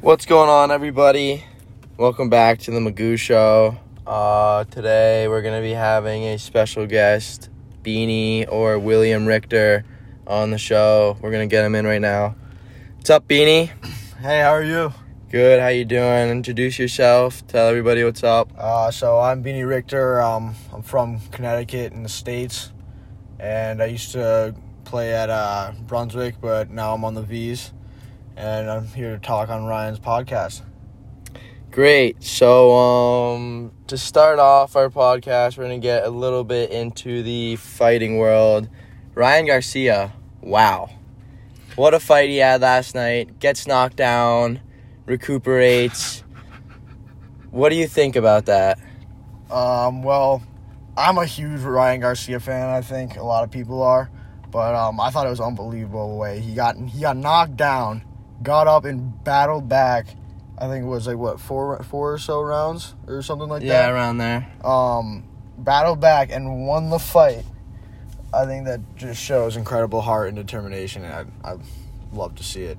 What's going on, everybody? Welcome back to the Magoo Show. Uh, today we're gonna be having a special guest, Beanie or William Richter, on the show. We're gonna get him in right now. What's up, Beanie? Hey, how are you? Good. How you doing? Introduce yourself. Tell everybody what's up. Uh, so I'm Beanie Richter. Um, I'm from Connecticut in the states, and I used to play at uh, Brunswick, but now I'm on the V's, and I'm here to talk on Ryan's podcast. Great. So, um, to start off our podcast, we're gonna get a little bit into the fighting world. Ryan Garcia. Wow. What a fight he had last night. Gets knocked down, recuperates. What do you think about that? Um, well, I'm a huge Ryan Garcia fan. I think a lot of people are, but um, I thought it was unbelievable the way he got he got knocked down, got up and battled back. I think it was like what four four or so rounds or something like Yeah, that. Yeah, around there. um, battled back and won the fight. I think that just shows incredible heart and determination, and I, I love to see it.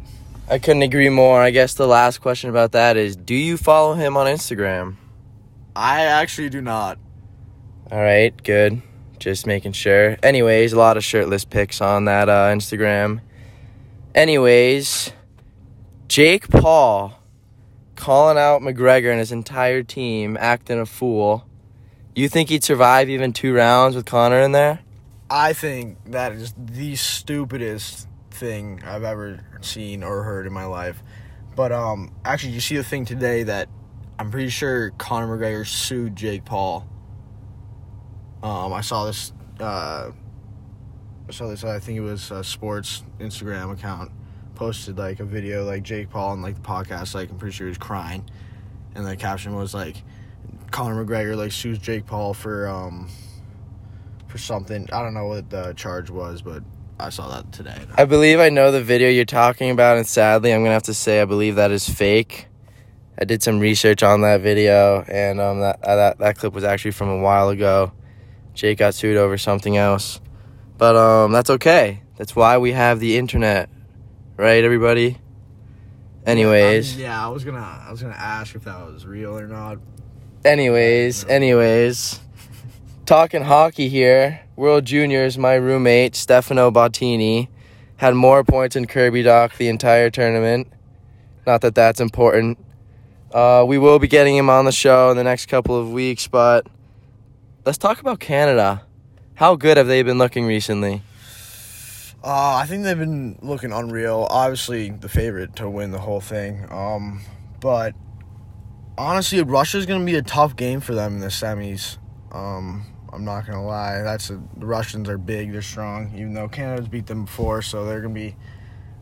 I couldn't agree more. I guess the last question about that is do you follow him on Instagram? I actually do not. All right, good. Just making sure. Anyways, a lot of shirtless pics on that uh, Instagram. Anyways, Jake Paul calling out McGregor and his entire team acting a fool. You think he'd survive even two rounds with Conor in there? I think that is the stupidest thing I've ever seen or heard in my life. But um, actually, you see the thing today that I'm pretty sure Conor McGregor sued Jake Paul. Um, I saw this. Uh, I saw this. I think it was a sports Instagram account posted like a video like Jake Paul and like the podcast. Like I'm pretty sure he was crying, and the caption was like, Conor McGregor like sues Jake Paul for um for something. I don't know what the charge was, but I saw that today. I believe I know the video you're talking about, and sadly, I'm gonna have to say I believe that is fake. I did some research on that video, and um, that uh, that that clip was actually from a while ago. Jake got sued over something else, but um, that's okay. That's why we have the internet, right, everybody? Anyways, yeah, I was gonna I was gonna ask if that was real or not. anyways, anyways. Talking hockey here. World Juniors, my roommate Stefano Bottini had more points than Kirby Dach the entire tournament. Not that that's important. Uh, we will be getting him on the show in the next couple of weeks, but let's talk about Canada. How good have they been looking recently? Uh, I think they've been looking unreal. Obviously, the favorite to win the whole thing. Um, but honestly, Russia's gonna be a tough game for them in the semis. Um, I'm not gonna lie. That's a, the Russians are big. They're strong. Even though Canada's beat them before, so they're gonna be.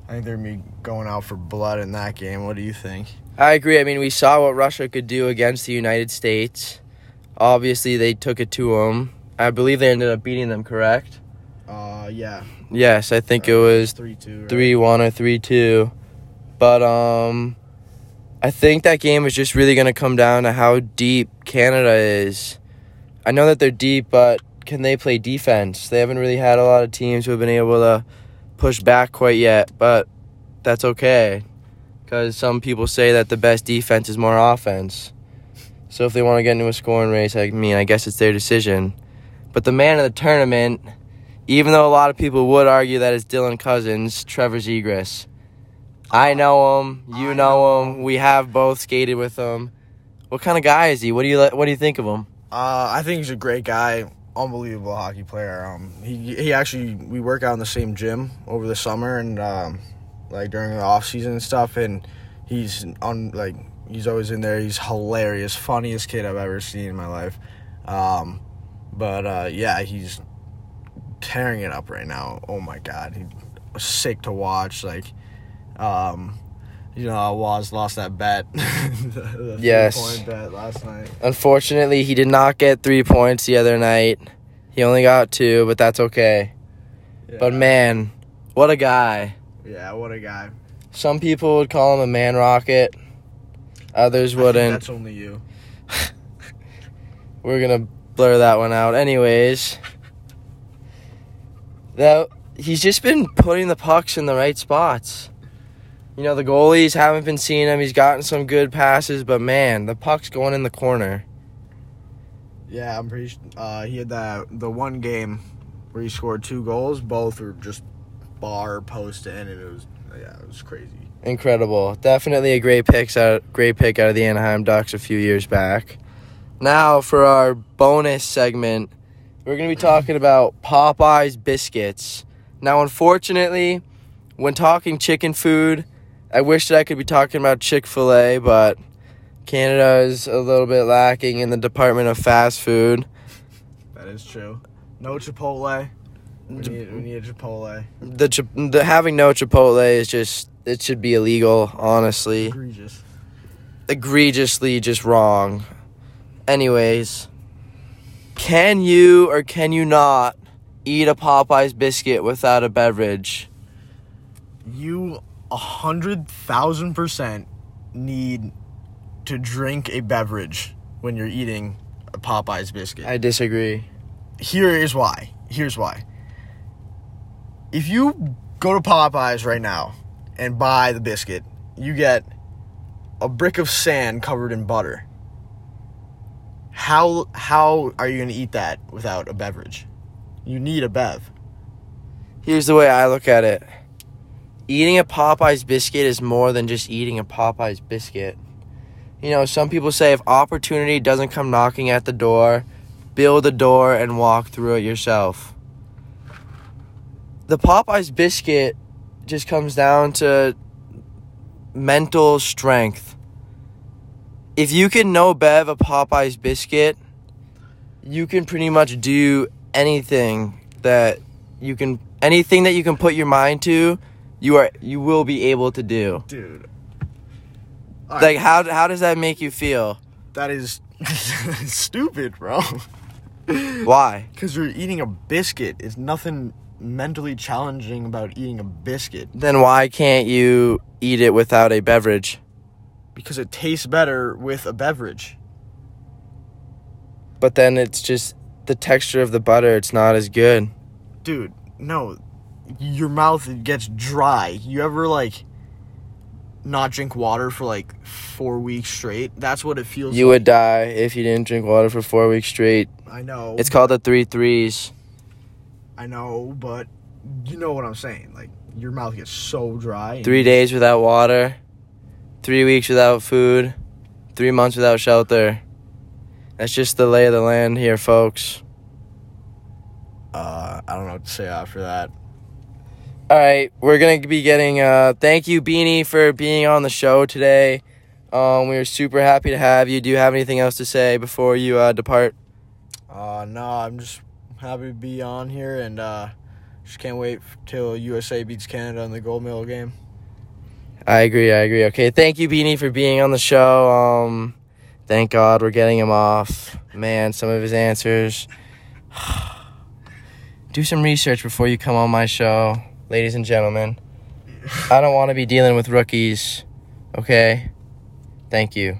I think they're gonna be going out for blood in that game. What do you think? I agree. I mean, we saw what Russia could do against the United States. Obviously, they took it to them. I believe they ended up beating them, correct? Uh, yeah. Yes, I think it was three two. three one or three two. But um I think that game is just really gonna come down to how deep Canada is. I know that they're deep, but can they play defense? They haven't really had a lot of teams who have been able to push back quite yet, but that's okay. Because some people say that the best defense is more offense. So if they want to get into a scoring race, I mean, I guess it's their decision. But the man of the tournament, even though a lot of people would argue that it's Dylan Cozens, Trevor Zegras. I know him. You know know him. We have both skated with him. What kind of guy is he? What do you What do you think of him? Uh, I think he's a great guy, unbelievable hockey player. Um, he he actually we work out in the same gym over the summer and um, like during the off season and stuff. And he's on like he's always in there. He's hilarious, funniest kid I've ever seen in my life. Um, but uh, yeah, he's tearing it up right now. Oh my god, he was sick to watch. Like, um, you know, how Waz lost that bet. the, the Yes. bet last night. Unfortunately, he did not get three points the other night. He only got two, but that's okay. But man, what a guy. Yeah, what a guy. Some people would call him a man rocket. Others wouldn't. That's only you. We're gonna blur that one out. Anyways, that he's just been putting the pucks in the right spots. You know, the goalies haven't been seeing him. He's gotten some good passes, but man, the puck's going in the corner. Yeah, I'm pretty. Uh, he had that the one game where he scored two goals. Both were just bar post in, and it was yeah, it was crazy. Incredible. Definitely a great pick out great pick out of the Anaheim Ducks a few years back. Now for our bonus segment, we're going to be talking about Popeyes biscuits. Now unfortunately, when talking chicken food, I wish that I could be talking about Chick-fil-A, but Canada is a little bit lacking in the department of fast food. That is true. No Chipotle. We need, we need a Chipotle. The, the having no Chipotle is just it should be illegal, honestly. Egregious. egregiously just wrong. Anyways, can you or can you not eat a Popeyes biscuit without a beverage? You a hundred thousand percent need to drink a beverage when you're eating a Popeyes biscuit. I disagree. Here is why. Here's why. If you go to Popeyes right now and buy the biscuit, you get a brick of sand covered in butter. How how are you going to eat that without a beverage? You need a bev. Here's the way I look at it. Eating a Popeyes biscuit is more than just eating a Popeyes biscuit. You know, some people say if opportunity doesn't come knocking at the door, build a door and walk through it yourself. The Popeyes biscuit just comes down to mental strength. If you can no bev a Popeyes biscuit, you can pretty much do anything that you can anything that you can put your mind to, you are you will be able to do. Dude. Like how how does that make you feel? that is stupid, bro. Why? Cuz you're eating a biscuit. It's nothing mentally challenging about eating a biscuit Then why can't you eat it without a beverage? Because it tastes better with a beverage. But then it's just the texture of the butter, it's not as good. dude, no, your mouth gets dry. You ever like not drink water for like four weeks straight? That's what it feels. Like. You like. would die if you didn't drink water for four weeks straight. I know. It's called the three threes. I know, but you know what I'm saying. Like your mouth gets so dry. Three days without water, three weeks without food, three months without shelter. That's just the lay of the land here, folks. Uh, I don't know what to say after that. All right, we're gonna be getting. Uh, thank you, Beanie, for being on the show today. Um, we are super happy to have you. Do you have anything else to say before you uh, depart? Uh, no, I'm just happy to be on here and uh, just can't wait till USA beats Canada in the gold medal game. I agree. I agree. Okay, thank you, Beanie, for being on the show. Um, thank God we're getting him off. Man, some of his answers. Do some research before you come on my show, ladies and gentlemen. I don't want to be dealing with rookies. Okay. Thank you.